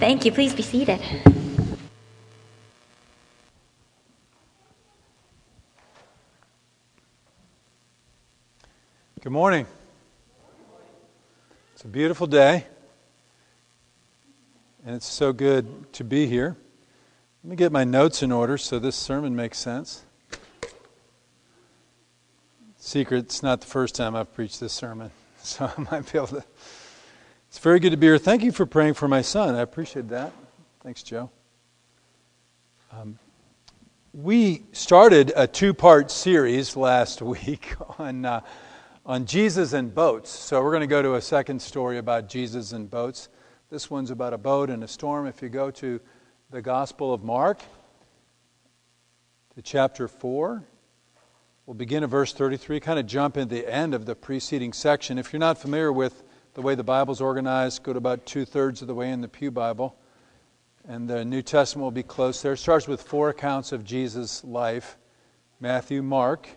Thank you. Please be seated. Good morning. It's a beautiful day, and it's so good to be here. Let me get my notes in order so this sermon makes sense. Secret, it's not the first time I've preached this sermon, so I might be able to. It's very good to be here. Thank you for praying for my son. I appreciate that. Thanks, Joe. Um, we started a two part series last week on. Uh, on Jesus and boats. So we're going to go to a second story about Jesus and boats. This one's about a boat and a storm. If you go to the Gospel of Mark, to chapter 4, we'll begin at verse 33, kind of jump in the end of the preceding section. If you're not familiar with the way the Bible's organized, go to about two thirds of the way in the Pew Bible. And the New Testament will be close there. It starts with four accounts of Jesus' life Matthew, Mark,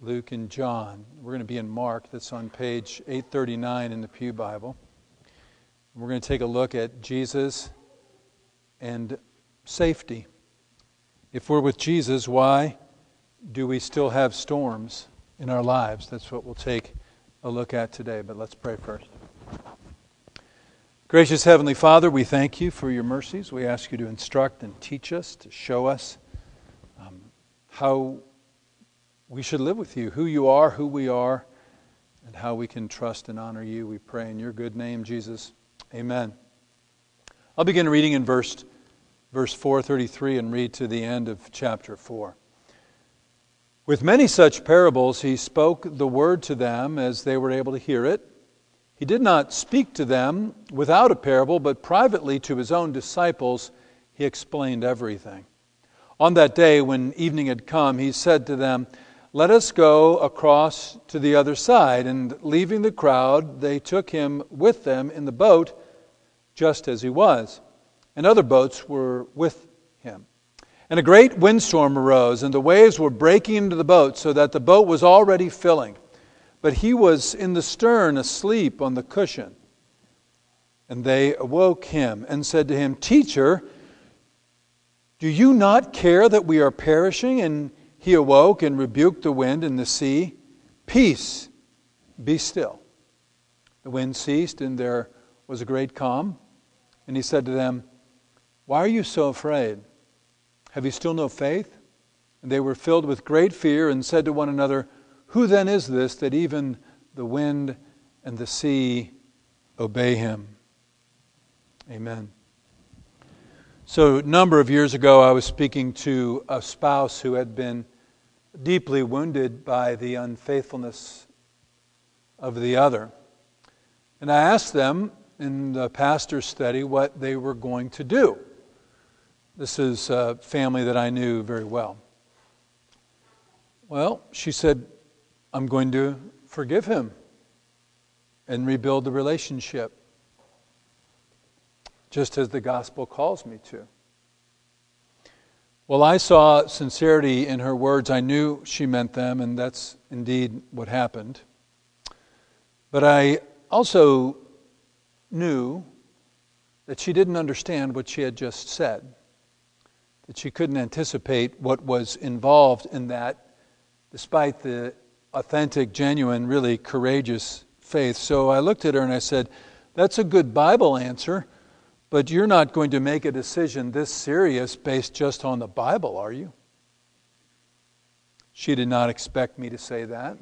Luke, and John. We're going to be in Mark, that's on page 839 in the Pew Bible. We're going to take a look at Jesus and safety. If we're with Jesus, why do we still have storms in our lives? That's what we'll take a look at today, but let's pray first. Gracious Heavenly Father, we thank you for your mercies. We ask you to instruct and teach us, to show us um, how we should live with you, who you are, who we are, and how we can trust and honor you. We pray in your good name, Jesus. Amen. I'll begin reading in verse, verse 433 and read to the end of chapter 4. With many such parables, he spoke the word to them as they were able to hear it. He did not speak to them without a parable, but privately to his own disciples, he explained everything. On that day, when evening had come, he said to them, let us go across to the other side. And leaving the crowd, they took him with them in the boat, just as he was. And other boats were with. And a great windstorm arose, and the waves were breaking into the boat, so that the boat was already filling. But he was in the stern, asleep on the cushion. And they awoke him and said to him, Teacher, do you not care that we are perishing? And he awoke and rebuked the wind and the sea. Peace, be still. The wind ceased, and there was a great calm. And he said to them, Why are you so afraid? Have you still no faith? And they were filled with great fear and said to one another, Who then is this that even the wind and the sea obey him? Amen. So, a number of years ago, I was speaking to a spouse who had been deeply wounded by the unfaithfulness of the other. And I asked them in the pastor's study what they were going to do. This is a family that I knew very well. Well, she said, I'm going to forgive him and rebuild the relationship just as the gospel calls me to. Well, I saw sincerity in her words. I knew she meant them, and that's indeed what happened. But I also knew that she didn't understand what she had just said, that she couldn't anticipate what was involved in that, despite the authentic, genuine, really courageous faith. So I looked at her and I said, That's a good Bible answer. But you're not going to make a decision this serious based just on the Bible, are you? She did not expect me to say that.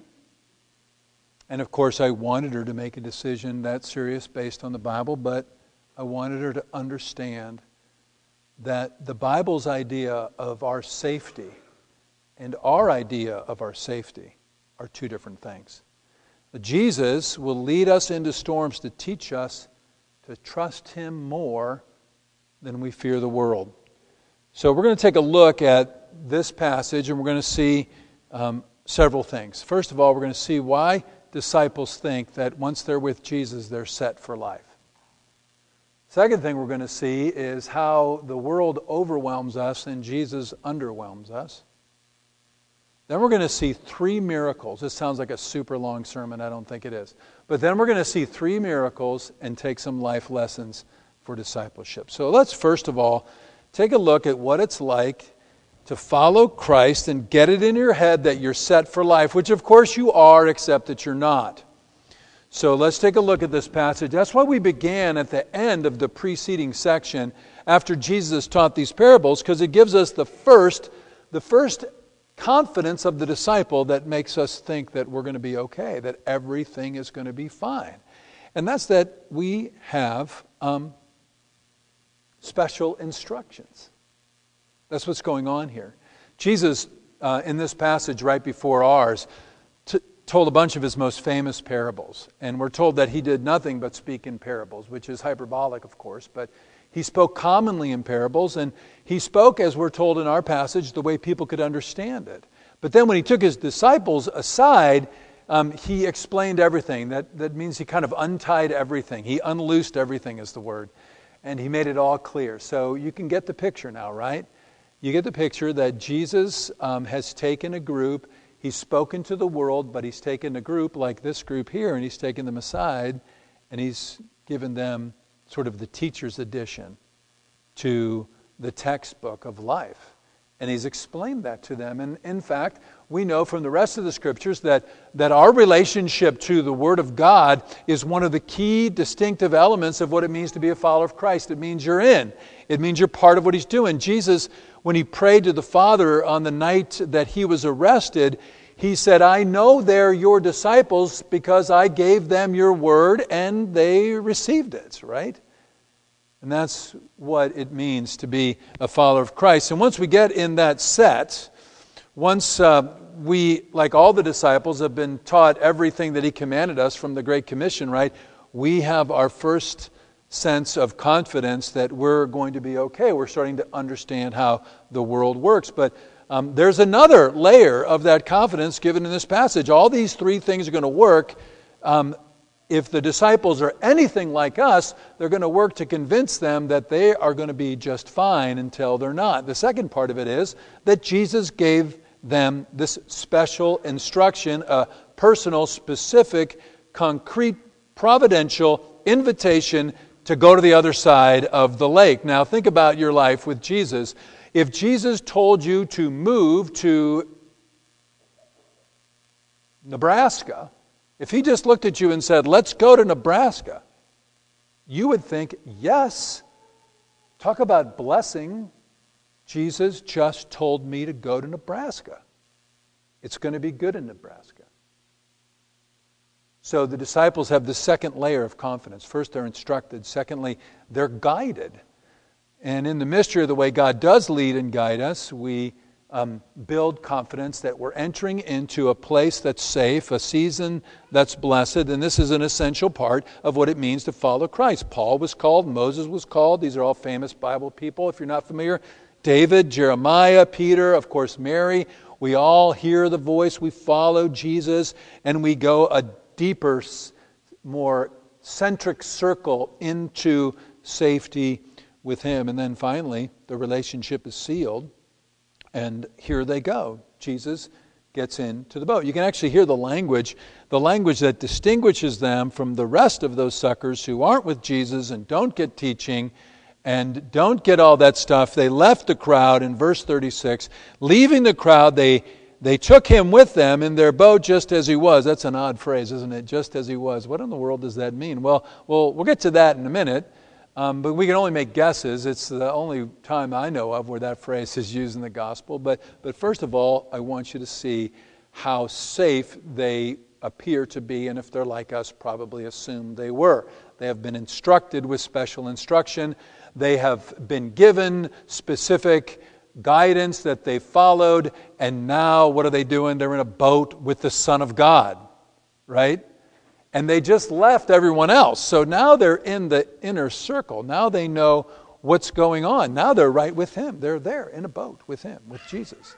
And of course, I wanted her to make a decision that serious based on the Bible, but I wanted her to understand that the Bible's idea of our safety and our idea of our safety are two different things. Jesus will lead us into storms to teach us to trust Him more than we fear the world. So, we're going to take a look at this passage and we're going to see um, several things. First of all, we're going to see why disciples think that once they're with Jesus, they're set for life. Second thing we're going to see is how the world overwhelms us and Jesus underwhelms us. Then we're going to see three miracles. This sounds like a super long sermon. I don't think it is. But then we're going to see three miracles and take some life lessons for discipleship. So let's first of all take a look at what it's like to follow Christ and get it in your head that you're set for life, which of course you are, except that you're not. So let's take a look at this passage. That's why we began at the end of the preceding section after Jesus taught these parables, because it gives us the first, the first confidence of the disciple that makes us think that we're going to be okay, that everything is going to be fine. And that's that we have um, special instructions. That's what's going on here. Jesus, uh, in this passage right before ours, told a bunch of his most famous parables. And we're told that he did nothing but speak in parables, which is hyperbolic, of course, but he spoke commonly in parables, and he spoke, as we're told in our passage, the way people could understand it. But then when he took his disciples aside, um, he explained everything. That, that means he kind of untied everything. He unloosed everything, is the word. And he made it all clear. So you can get the picture now, right? You get the picture that Jesus um, has taken a group, he's spoken to the world, but he's taken a group like this group here, and he's taken them aside, and he's given them sort of the teacher's edition to the textbook of life. And he's explained that to them. And in fact, we know from the rest of the scriptures that, that our relationship to the Word of God is one of the key distinctive elements of what it means to be a follower of Christ. It means you're in, it means you're part of what He's doing. Jesus, when He prayed to the Father on the night that He was arrested, He said, I know they're your disciples because I gave them your Word and they received it, right? And that's what it means to be a follower of Christ. And once we get in that set, once uh, we, like all the disciples, have been taught everything that he commanded us from the Great Commission, right? We have our first sense of confidence that we're going to be okay. We're starting to understand how the world works. But um, there's another layer of that confidence given in this passage. All these three things are going to work. Um, if the disciples are anything like us, they're going to work to convince them that they are going to be just fine until they're not. The second part of it is that Jesus gave them this special instruction, a personal, specific, concrete, providential invitation to go to the other side of the lake. Now, think about your life with Jesus. If Jesus told you to move to Nebraska, if he just looked at you and said, Let's go to Nebraska, you would think, Yes. Talk about blessing. Jesus just told me to go to Nebraska. It's going to be good in Nebraska. So the disciples have the second layer of confidence. First, they're instructed. Secondly, they're guided. And in the mystery of the way God does lead and guide us, we um, build confidence that we're entering into a place that's safe, a season that's blessed, and this is an essential part of what it means to follow Christ. Paul was called, Moses was called. These are all famous Bible people. If you're not familiar, David, Jeremiah, Peter, of course, Mary. We all hear the voice, we follow Jesus, and we go a deeper, more centric circle into safety with Him. And then finally, the relationship is sealed and here they go. Jesus gets into the boat. You can actually hear the language, the language that distinguishes them from the rest of those suckers who aren't with Jesus and don't get teaching and don't get all that stuff. They left the crowd in verse 36. Leaving the crowd, they, they took him with them in their boat just as he was. That's an odd phrase, isn't it? Just as he was. What in the world does that mean? Well, well we'll get to that in a minute. Um, but we can only make guesses. It's the only time I know of where that phrase is used in the gospel. But, but first of all, I want you to see how safe they appear to be, and if they're like us, probably assume they were. They have been instructed with special instruction, they have been given specific guidance that they followed, and now what are they doing? They're in a boat with the Son of God, right? And they just left everyone else. So now they're in the inner circle. Now they know what's going on. Now they're right with Him. They're there in a boat with Him, with Jesus.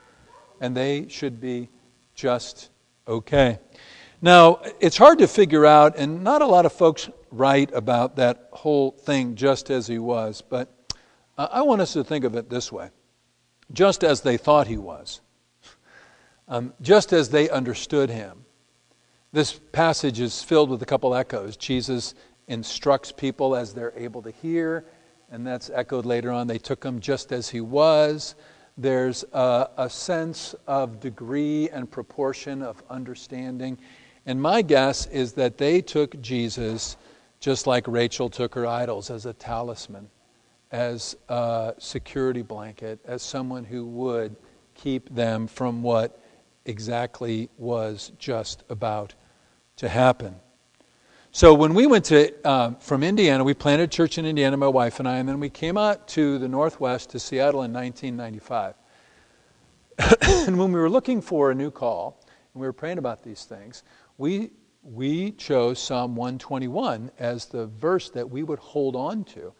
And they should be just okay. Now, it's hard to figure out, and not a lot of folks write about that whole thing just as He was, but I want us to think of it this way just as they thought He was, um, just as they understood Him this passage is filled with a couple echoes. Jesus instructs people as they're able to hear, and that's echoed later on. They took him just as he was. There's a, a sense of degree and proportion of understanding. And my guess is that they took Jesus just like Rachel took her idols as a talisman, as a security blanket, as someone who would keep them from what exactly was just about to happen. So when we went to uh, from Indiana, we planted a church in Indiana, my wife and I, and then we came out to the Northwest to Seattle in 1995. and when we were looking for a new call, and we were praying about these things, we we chose Psalm 121 as the verse that we would hold on to.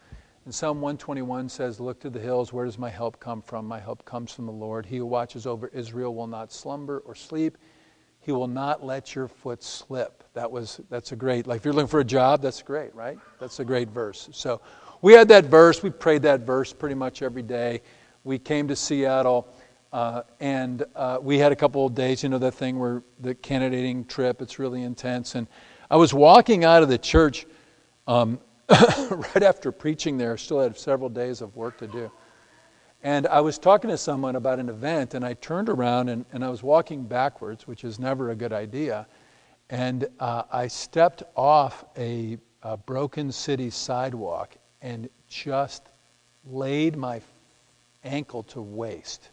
And Psalm 121 says, Look to the hills, where does my help come from? My help comes from the Lord. He who watches over Israel will not slumber or sleep. He will not let your foot slip. That was that's a great like if you're looking for a job, that's great, right? That's a great verse. So we had that verse, we prayed that verse pretty much every day. We came to Seattle uh, and uh, we had a couple of days, you know, that thing where the candidating trip, it's really intense. And I was walking out of the church um, right after preaching there, still had several days of work to do. And I was talking to someone about an event, and I turned around and, and I was walking backwards, which is never a good idea. And uh, I stepped off a, a broken city sidewalk and just laid my ankle to waste.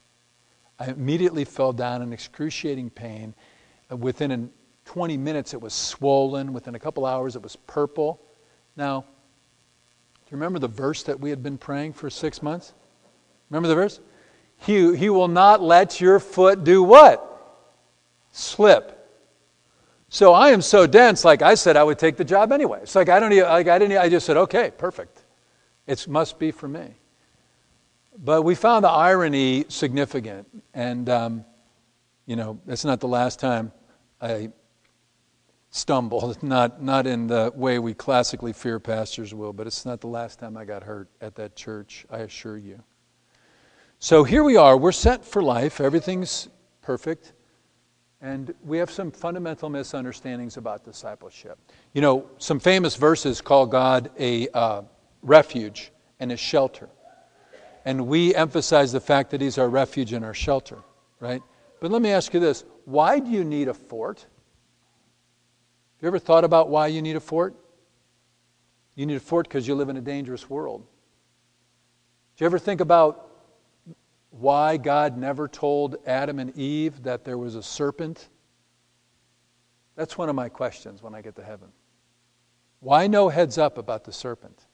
I immediately fell down in excruciating pain. Within 20 minutes, it was swollen. Within a couple hours, it was purple. Now, do you remember the verse that we had been praying for six months? Remember the verse? He, he will not let your foot do what? Slip. So I am so dense, like I said, I would take the job anyway. It's like I don't, even, like I didn't, I just said, okay, perfect. It must be for me. But we found the irony significant, and um, you know, it's not the last time I stumble. Not not in the way we classically fear pastors will, but it's not the last time I got hurt at that church. I assure you. So here we are, we're set for life, everything's perfect, and we have some fundamental misunderstandings about discipleship. You know, some famous verses call God a uh, refuge and a shelter. And we emphasize the fact that He's our refuge and our shelter, right? But let me ask you this why do you need a fort? Have you ever thought about why you need a fort? You need a fort because you live in a dangerous world. Do you ever think about why God never told Adam and Eve that there was a serpent? That's one of my questions when I get to heaven. Why no heads up about the serpent?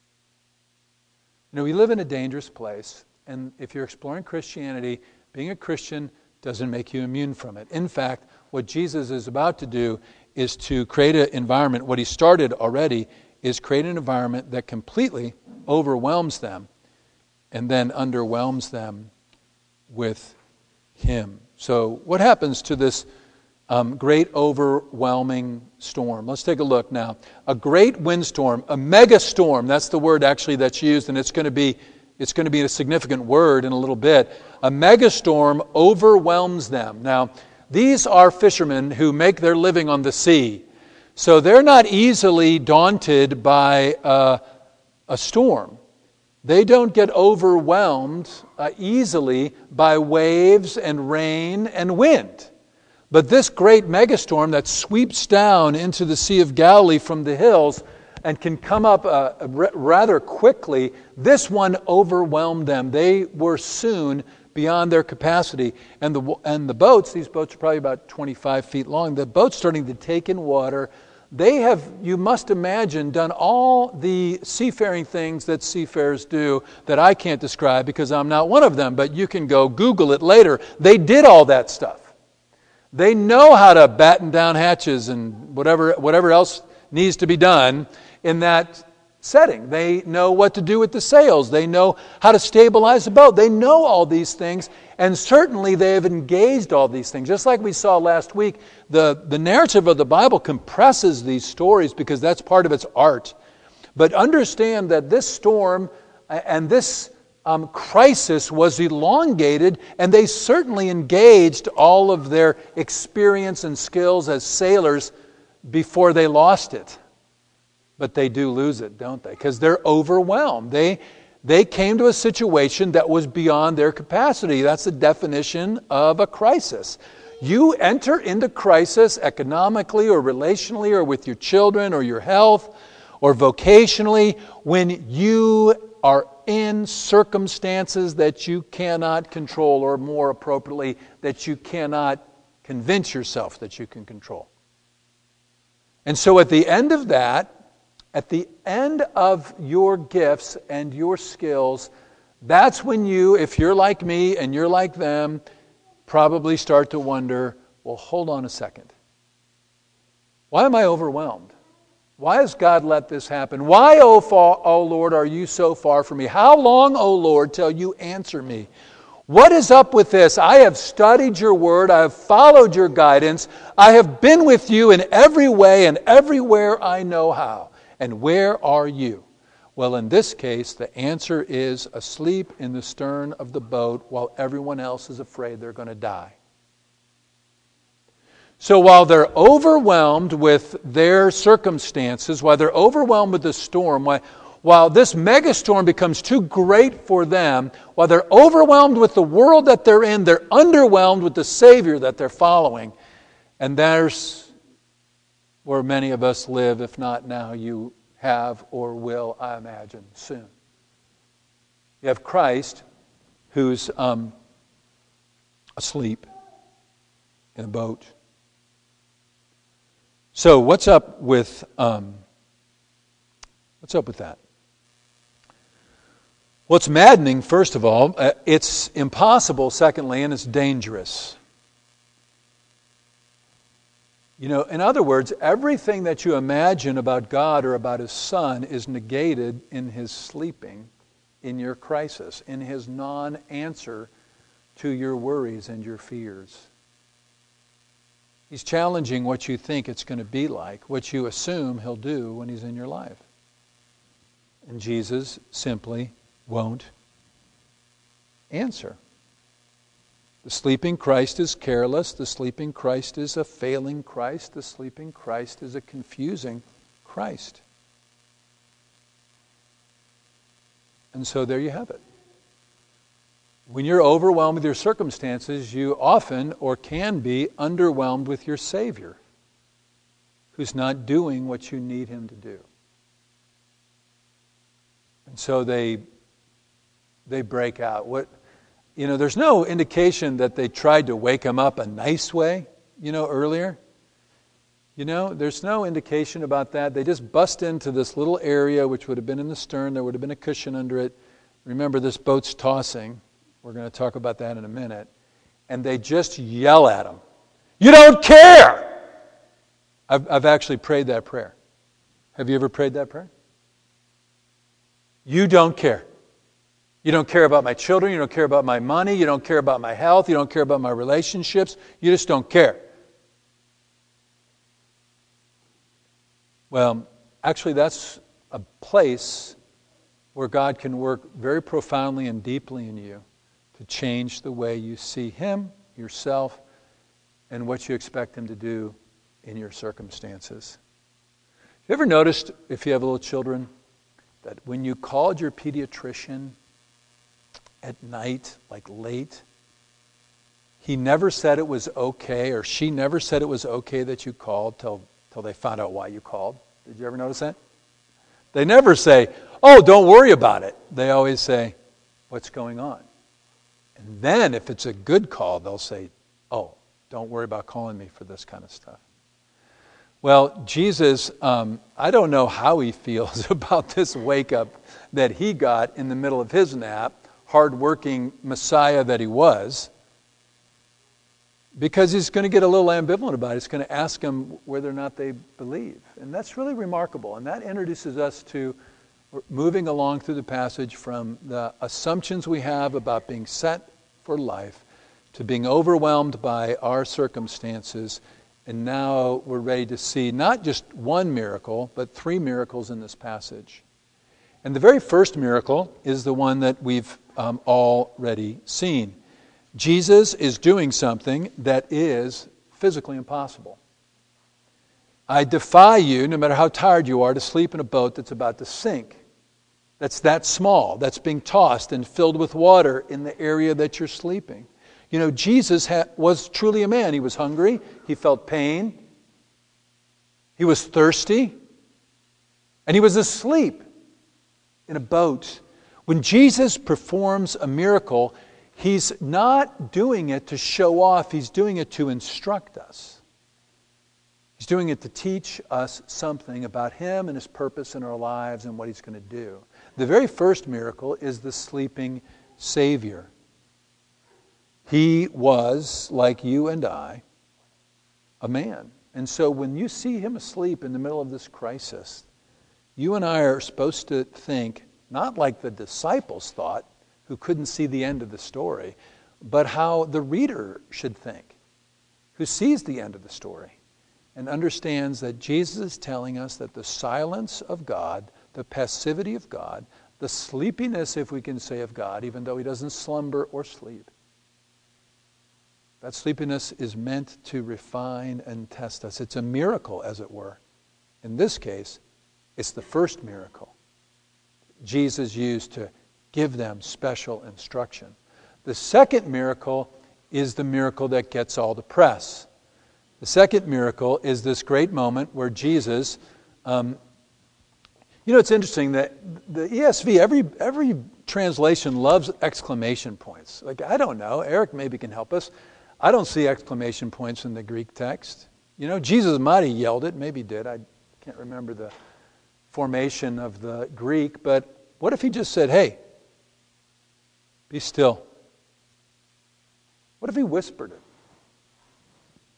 You know, we live in a dangerous place, and if you're exploring Christianity, being a Christian doesn't make you immune from it. In fact, what Jesus is about to do is to create an environment, what he started already is create an environment that completely overwhelms them and then underwhelms them with Him. So, what happens to this um, great overwhelming storm? Let's take a look now. A great windstorm, a mega storm, that's the word actually that's used, and it's going to be. It's going to be a significant word in a little bit. A megastorm overwhelms them. Now, these are fishermen who make their living on the sea. So they're not easily daunted by uh, a storm. They don't get overwhelmed uh, easily by waves and rain and wind. But this great megastorm that sweeps down into the Sea of Galilee from the hills and can come up uh, r- rather quickly, this one overwhelmed them. They were soon beyond their capacity. And the, and the boats, these boats are probably about 25 feet long, the boats starting to take in water they have, you must imagine, done all the seafaring things that seafarers do that I can't describe because I'm not one of them, but you can go Google it later. They did all that stuff. They know how to batten down hatches and whatever, whatever else needs to be done in that setting. They know what to do with the sails. They know how to stabilize the boat. They know all these things, and certainly they have engaged all these things. Just like we saw last week, the, the narrative of the Bible compresses these stories because that's part of its art. But understand that this storm and this um, crisis was elongated, and they certainly engaged all of their experience and skills as sailors before they lost it. But they do lose it, don't they? Because they're overwhelmed. They, they came to a situation that was beyond their capacity. That's the definition of a crisis. You enter into crisis economically or relationally or with your children or your health or vocationally when you are in circumstances that you cannot control, or more appropriately, that you cannot convince yourself that you can control. And so at the end of that, at the end of your gifts and your skills, that's when you, if you're like me and you're like them, probably start to wonder well, hold on a second. Why am I overwhelmed? Why has God let this happen? Why, O, oh, oh Lord, are you so far from me? How long, O oh Lord, till you answer me? What is up with this? I have studied your word. I have followed your guidance. I have been with you in every way and everywhere I know how. And where are you? Well, in this case, the answer is asleep in the stern of the boat while everyone else is afraid they're going to die. So while they're overwhelmed with their circumstances, while they're overwhelmed with the storm, while, while this megastorm becomes too great for them, while they're overwhelmed with the world that they're in, they're underwhelmed with the Savior that they're following. And there's where many of us live, if not now, you have or will, I imagine, soon. You have Christ who's um, asleep in a boat. So, what's up with um, what's up with that? What's maddening, first of all, uh, it's impossible, secondly, and it's dangerous. You know, in other words, everything that you imagine about God or about His Son is negated in His sleeping, in your crisis, in His non answer to your worries and your fears. He's challenging what you think it's going to be like, what you assume He'll do when He's in your life. And Jesus simply won't answer. The sleeping Christ is careless. The sleeping Christ is a failing Christ. The sleeping Christ is a confusing Christ. And so there you have it. When you're overwhelmed with your circumstances, you often or can be underwhelmed with your Savior, who's not doing what you need him to do. And so they, they break out. What, you know, there's no indication that they tried to wake him up a nice way, you know, earlier. You know, there's no indication about that. They just bust into this little area, which would have been in the stern. There would have been a cushion under it. Remember, this boat's tossing. We're going to talk about that in a minute. And they just yell at him You don't care! I've, I've actually prayed that prayer. Have you ever prayed that prayer? You don't care. You don't care about my children. You don't care about my money. You don't care about my health. You don't care about my relationships. You just don't care. Well, actually, that's a place where God can work very profoundly and deeply in you to change the way you see Him, yourself, and what you expect Him to do in your circumstances. You ever noticed, if you have little children, that when you called your pediatrician at night, like late. He never said it was okay, or she never said it was okay that you called till, till they found out why you called. Did you ever notice that? They never say, oh, don't worry about it. They always say, what's going on? And then if it's a good call, they'll say, oh, don't worry about calling me for this kind of stuff. Well, Jesus, um, I don't know how he feels about this wake up that he got in the middle of his nap hardworking Messiah that he was, because he's going to get a little ambivalent about it. He's going to ask them whether or not they believe. And that's really remarkable. And that introduces us to moving along through the passage from the assumptions we have about being set for life to being overwhelmed by our circumstances. And now we're ready to see not just one miracle, but three miracles in this passage. And the very first miracle is the one that we've um, already seen. Jesus is doing something that is physically impossible. I defy you, no matter how tired you are, to sleep in a boat that's about to sink. that's that small, that's being tossed and filled with water in the area that you're sleeping. You know, Jesus ha- was truly a man. He was hungry, he felt pain, he was thirsty, and he was asleep in a boat. When Jesus performs a miracle, he's not doing it to show off, he's doing it to instruct us. He's doing it to teach us something about him and his purpose in our lives and what he's going to do. The very first miracle is the sleeping Savior. He was, like you and I, a man. And so when you see him asleep in the middle of this crisis, you and I are supposed to think, not like the disciples thought, who couldn't see the end of the story, but how the reader should think, who sees the end of the story and understands that Jesus is telling us that the silence of God, the passivity of God, the sleepiness, if we can say, of God, even though he doesn't slumber or sleep, that sleepiness is meant to refine and test us. It's a miracle, as it were. In this case, it's the first miracle Jesus used to give them special instruction. The second miracle is the miracle that gets all the press. The second miracle is this great moment where Jesus, um, you know, it's interesting that the ESV, every, every translation loves exclamation points. Like, I don't know, Eric maybe can help us. I don't see exclamation points in the Greek text. You know, Jesus might have yelled it, maybe did. I can't remember the formation of the Greek, but what if he just said, hey, be still? What if he whispered it?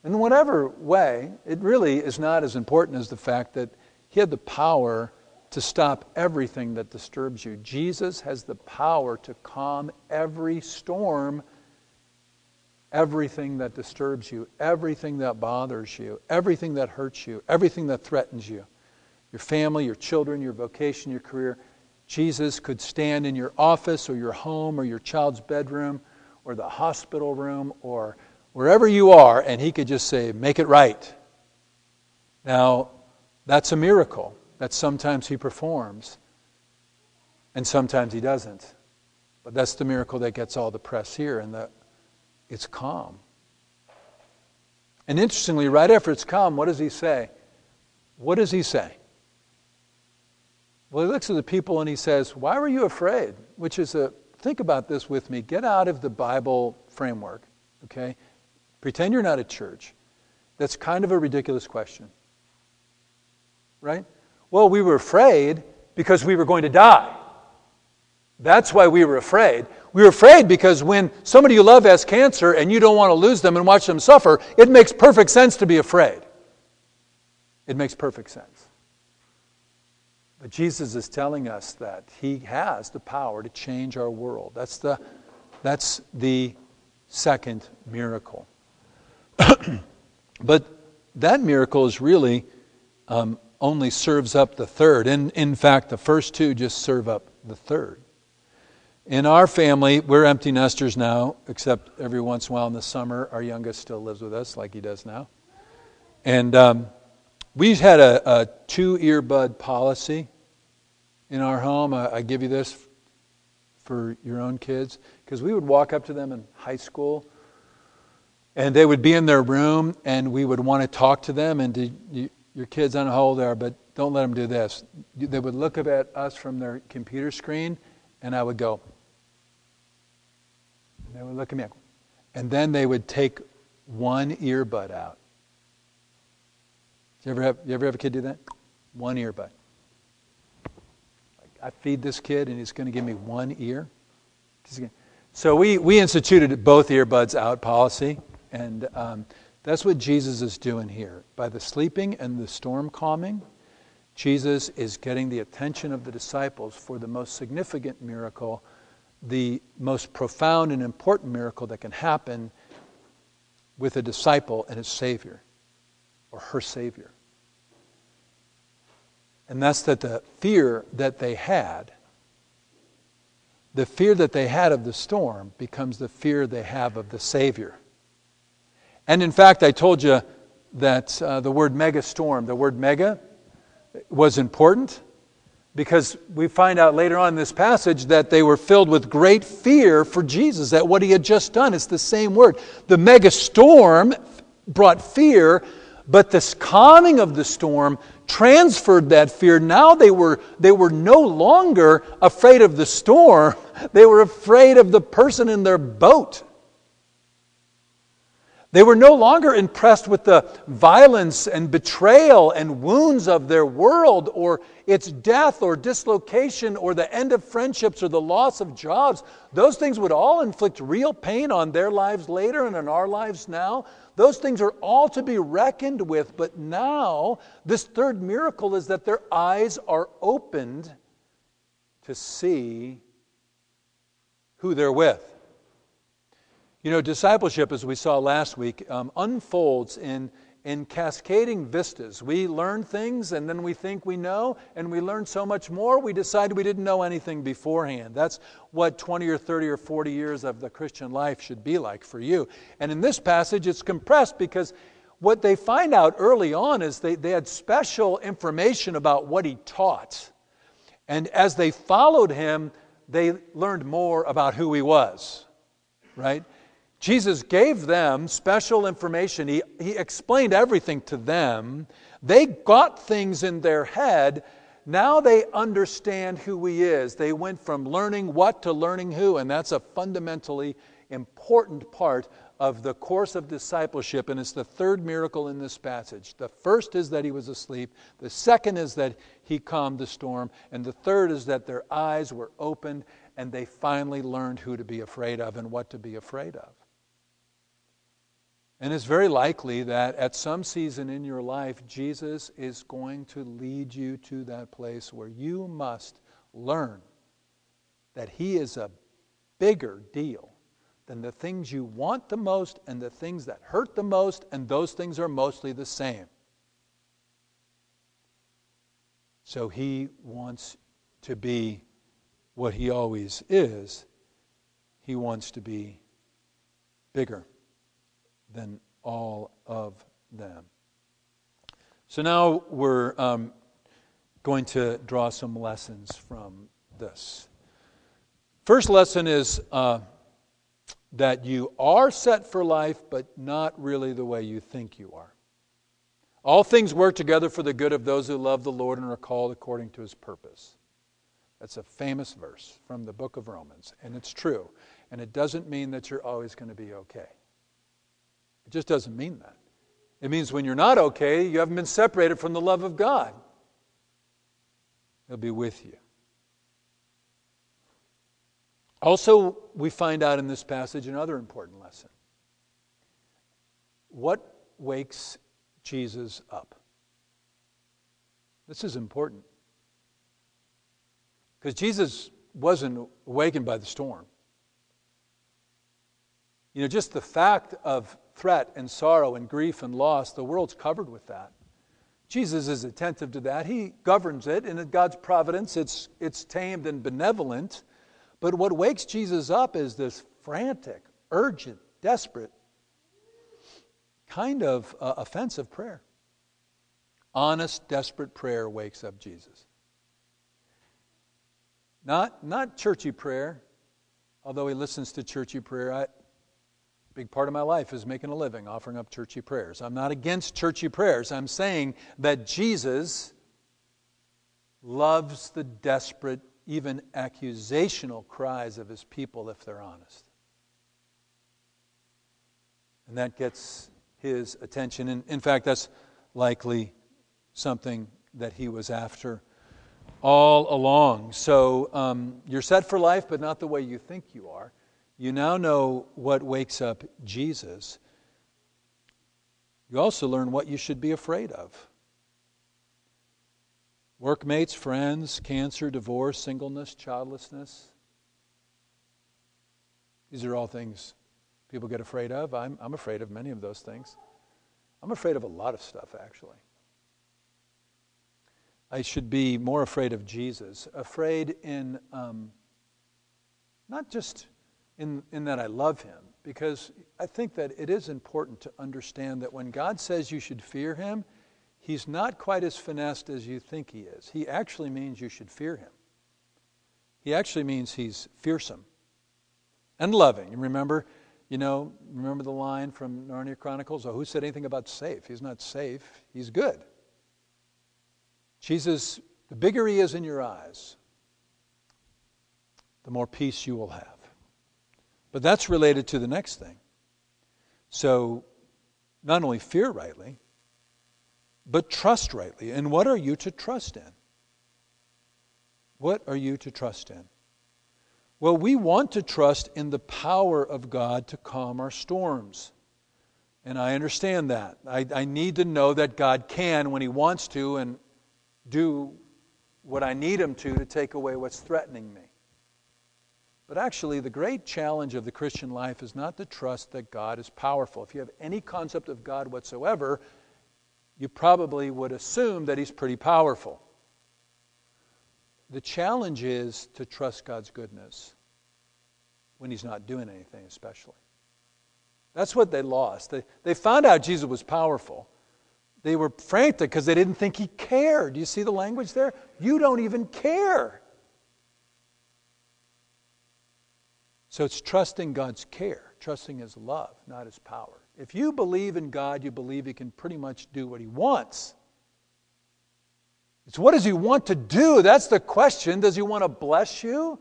In whatever way, it really is not as important as the fact that he had the power to stop everything that disturbs you. Jesus has the power to calm every storm everything that disturbs you, everything that bothers you, everything that hurts you, everything that threatens you your family, your children, your vocation, your career. Jesus could stand in your office or your home or your child's bedroom or the hospital room or wherever you are, and he could just say, Make it right. Now, that's a miracle that sometimes he performs and sometimes he doesn't. But that's the miracle that gets all the press here. And the it's calm. And interestingly, right after it's calm, what does he say? What does he say? Well, he looks at the people and he says, Why were you afraid? Which is a, think about this with me. Get out of the Bible framework, okay? Pretend you're not at church. That's kind of a ridiculous question. Right? Well, we were afraid because we were going to die. That's why we were afraid. We were afraid because when somebody you love has cancer and you don't want to lose them and watch them suffer, it makes perfect sense to be afraid. It makes perfect sense. Jesus is telling us that He has the power to change our world. That's the, that's the second miracle. but that miracle is really um, only serves up the third. And in fact, the first two just serve up the third. In our family, we're empty nesters now, except every once in a while in the summer, our youngest still lives with us, like he does now. And um, we've had a, a, two earbud policy in our home. I, I give you this for your own kids, because we would walk up to them in high school, and they would be in their room, and we would want to talk to them. And to, you, your kids, I don't know how old they are, but don't let them do this. They would look up at us from their computer screen, and I would go, they would look at me, and then they would take one earbud out. You ever have you ever have a kid do that? One earbud. I feed this kid, and he's going to give me one ear. So we we instituted both earbuds out policy, and um, that's what Jesus is doing here. By the sleeping and the storm calming, Jesus is getting the attention of the disciples for the most significant miracle the most profound and important miracle that can happen with a disciple and his Savior or her Savior. And that's that the fear that they had, the fear that they had of the storm, becomes the fear they have of the Savior. And in fact, I told you that uh, the word mega storm, the word mega, was important because we find out later on in this passage that they were filled with great fear for Jesus at what he had just done. It's the same word. The mega storm brought fear, but this calming of the storm transferred that fear. Now they were, they were no longer afraid of the storm, they were afraid of the person in their boat. They were no longer impressed with the violence and betrayal and wounds of their world or its death or dislocation or the end of friendships or the loss of jobs. Those things would all inflict real pain on their lives later and in our lives now. Those things are all to be reckoned with. But now, this third miracle is that their eyes are opened to see who they're with. You know, discipleship, as we saw last week, um, unfolds in, in cascading vistas. We learn things and then we think we know, and we learn so much more, we decide we didn't know anything beforehand. That's what 20 or 30 or 40 years of the Christian life should be like for you. And in this passage, it's compressed because what they find out early on is they, they had special information about what he taught. And as they followed him, they learned more about who he was, right? Jesus gave them special information. He, he explained everything to them. They got things in their head. Now they understand who He is. They went from learning what to learning who, and that's a fundamentally important part of the course of discipleship, and it's the third miracle in this passage. The first is that he was asleep, the second is that he calmed the storm, and the third is that their eyes were opened and they finally learned who to be afraid of and what to be afraid of. And it's very likely that at some season in your life, Jesus is going to lead you to that place where you must learn that He is a bigger deal than the things you want the most and the things that hurt the most, and those things are mostly the same. So He wants to be what He always is, He wants to be bigger than all of them. So now we're um, going to draw some lessons from this. First lesson is uh, that you are set for life, but not really the way you think you are. All things work together for the good of those who love the Lord and are called according to his purpose. That's a famous verse from the book of Romans, and it's true. And it doesn't mean that you're always going to be okay. It just doesn't mean that. It means when you're not okay, you haven't been separated from the love of God. He'll be with you. Also, we find out in this passage another important lesson. What wakes Jesus up? This is important. Because Jesus wasn't awakened by the storm. You know, just the fact of threat and sorrow and grief and loss, the world's covered with that. Jesus is attentive to that. He governs it, and in God's providence, it's, it's tamed and benevolent. But what wakes Jesus up is this frantic, urgent, desperate, kind of uh, offensive prayer. Honest, desperate prayer wakes up Jesus. Not, not churchy prayer, although he listens to churchy prayer. I, big part of my life is making a living offering up churchy prayers. I'm not against churchy prayers. I'm saying that Jesus loves the desperate, even accusational cries of his people if they're honest. And that gets his attention. And in fact, that's likely something that he was after all along. So um, you're set for life, but not the way you think you are. You now know what wakes up Jesus. You also learn what you should be afraid of. Workmates, friends, cancer, divorce, singleness, childlessness. These are all things people get afraid of. I'm, I'm afraid of many of those things. I'm afraid of a lot of stuff, actually. I should be more afraid of Jesus, afraid in um, not just in, in that I love him because I think that it is important to understand that when God says you should fear him, he's not quite as finessed as you think he is. He actually means you should fear him. He actually means he's fearsome and loving. Remember, you know, remember the line from Narnia Chronicles? Oh, who said anything about safe? He's not safe, he's good. Jesus, the bigger he is in your eyes, the more peace you will have. But that's related to the next thing. So, not only fear rightly, but trust rightly. And what are you to trust in? What are you to trust in? Well, we want to trust in the power of God to calm our storms. And I understand that. I, I, need to know that God can when He wants to and do what I need Him to to take away what's threatening me. But actually, the great challenge of the Christian life is not to trust that God is powerful. If you have any concept of God whatsoever, you probably would assume that He's pretty powerful. The challenge is to trust God's goodness when He's not doing anything, especially. That's what they lost. They, they found out Jesus was powerful. They were frantic because they didn't think He cared. Do you see the language there? You don't even care. So it's trusting God's care, trusting His love, not His power. If you believe in God, you believe He can pretty much do what He wants. It's what does he want to do? That's the question. Does he want to bless you?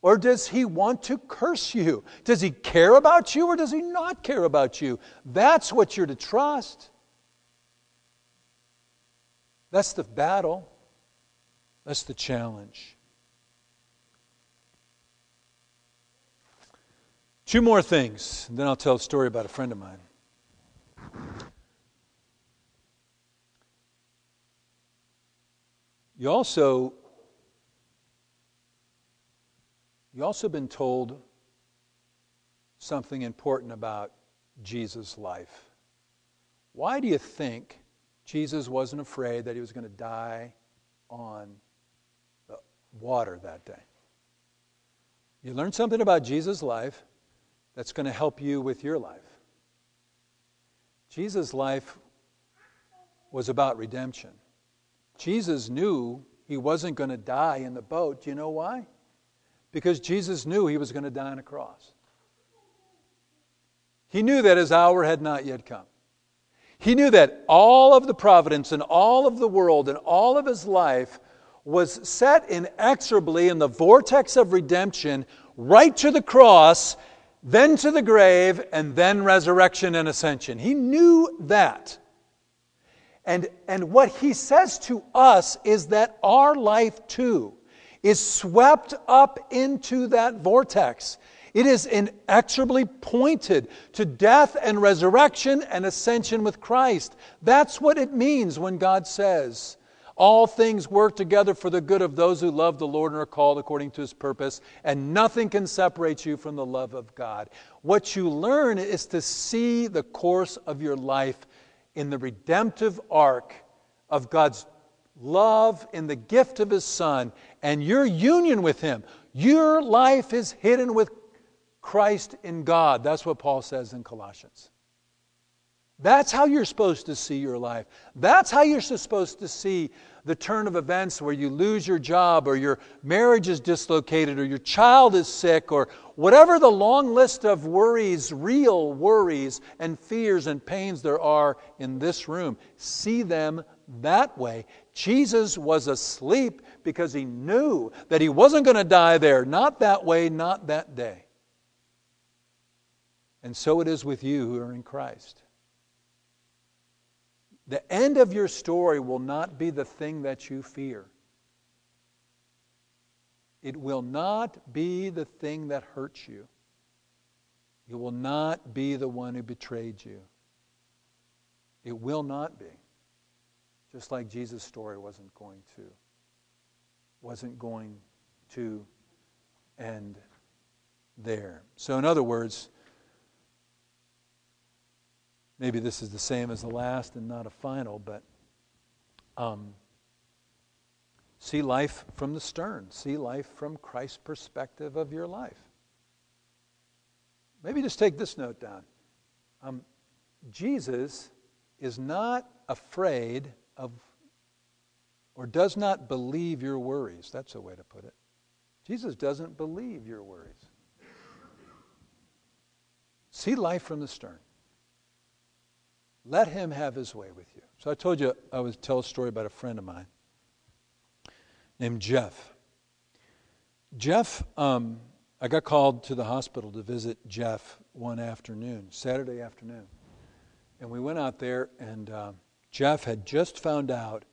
Or does he want to curse you? Does he care about you or does he not care about you? That's what you're to trust. That's the battle. That's the challenge. Two more things, then I'll tell a story about a friend of mine. You also you also been told something important about Jesus' life. Why do you think Jesus wasn't afraid that he was going to die on the water that day? You learned something about Jesus' life that's going to help you with your life. Jesus' life was about redemption. Jesus knew he wasn't going to die in the boat. Do you know why? Because Jesus knew he was going to die on a cross. He knew that his hour had not yet come. He knew that all of the providence and all of the world and all of his life was set inexorably in the vortex of redemption right to the cross, then to the grave, and then resurrection and ascension. He knew that. And, and what he says to us is that our life too is swept up into that vortex. It is inexorably pointed to death and resurrection and ascension with Christ. That's what it means when God says, All things work together for the good of those who love the Lord and are called according to his purpose, and nothing can separate you from the love of God. What you learn is to see the course of your life in the redemptive arc of God's love in the gift of His Son and your union with Him. Your life is hidden with Christ in God. That's what Paul says in Colossians. That's how you're supposed to see your life. That's how you're supposed to see the turn of events where you lose your job or your marriage is dislocated or your child is sick or whatever the long list of worries, real worries and fears and pains there are in this room. See them that way. Jesus was asleep because he knew that he wasn't going to die there. Not that way, not that day. And so it is with you who are in Christ. The end of your story will not be the thing that you fear. It will not be the thing that hurts you. It will not be the one who betrayed you. It will not be. Just like Jesus' story wasn't going to wasn't going to end there. So in other words, maybe this is the same as the last and not a final, but um, see life from the stern. See life from Christ's perspective of your life. Maybe just take this note down. Um, Jesus is not afraid of or does not believe your worries. That's a way to put it. Jesus doesn't believe your worries. See life from the stern. Let him have his way with you. So I told you I would tell a story about a friend of mine named Jeff. Jeff, um, I got called to the hospital to visit Jeff one afternoon, Saturday afternoon. And we went out there, and uh, Jeff had just found out,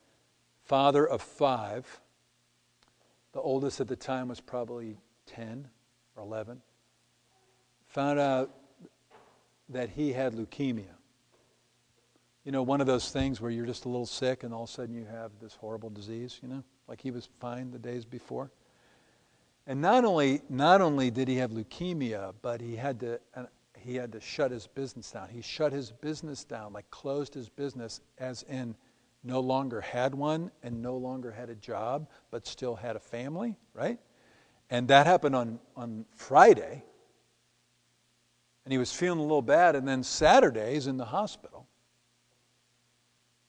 father of five. The oldest at the time was probably 10 or 11. Found out that he had leukemia. You know, one of those things where you're just a little sick and all of a sudden you have this horrible disease, you know, like he was fine the days before. And not only, not only did he have leukemia, but he had to, uh, he had to shut his business down. He shut his business down, like closed his business, as in no longer had one and no longer had a job, but still had a family, right? And that happened on, on Friday. And he was feeling a little bad. And then Saturday, he's in the hospital.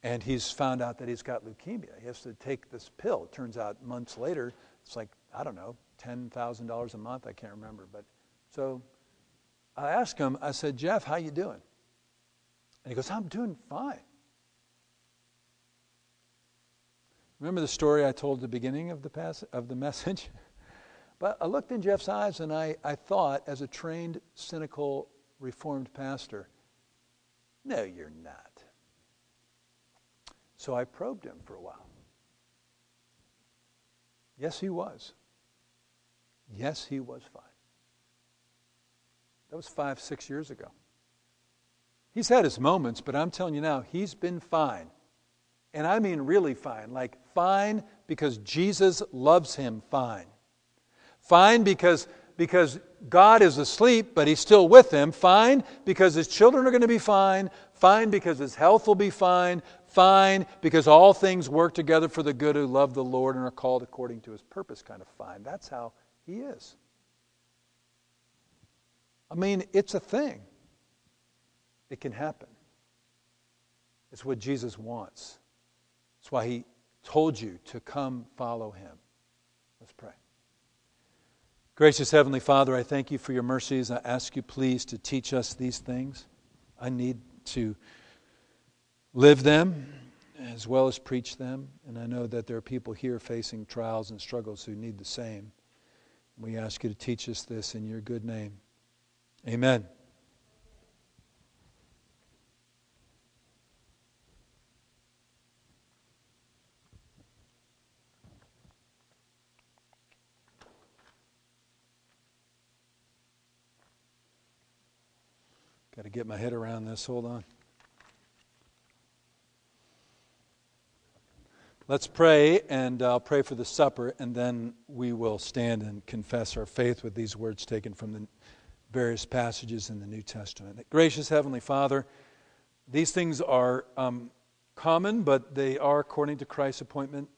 And he's found out that he's got leukemia. He has to take this pill. It turns out months later, it's like, I don't know, $10,000 a month. I can't remember. But so I asked him, I said, Jeff, how you doing? And he goes, I'm doing fine. Remember the story I told at the beginning of the, pass- of the message? but I looked in Jeff's eyes and I, I thought, as a trained, cynical, reformed pastor, no, you're not. So I probed him for a while. Yes, he was. Yes, he was fine. That was five, six years ago. He's had his moments, but I'm telling you now, he's been fine. And I mean really fine. Like fine because Jesus loves him fine. Fine because, because God is asleep, but he's still with him. Fine because his children are going to be fine. Fine because his health will be fine. Fine because all things work together for the good who love the Lord and are called according to his purpose. Kind of fine. That's how he is. I mean, it's a thing. It can happen. It's what Jesus wants. That's why he told you to come follow him. Let's pray. Gracious Heavenly Father, I thank you for your mercies. I ask you, please, to teach us these things. I need to live them as well as preach them. And I know that there are people here facing trials and struggles who need the same. We ask you to teach us this in your good name. Amen. Got to get my head around this. Hold on. Let's pray, and I'll pray for the supper, and then we will stand and confess our faith with these words taken from the various passages in the New Testament. Gracious Heavenly Father, these things are um, common, but they are, according to Christ's appointment,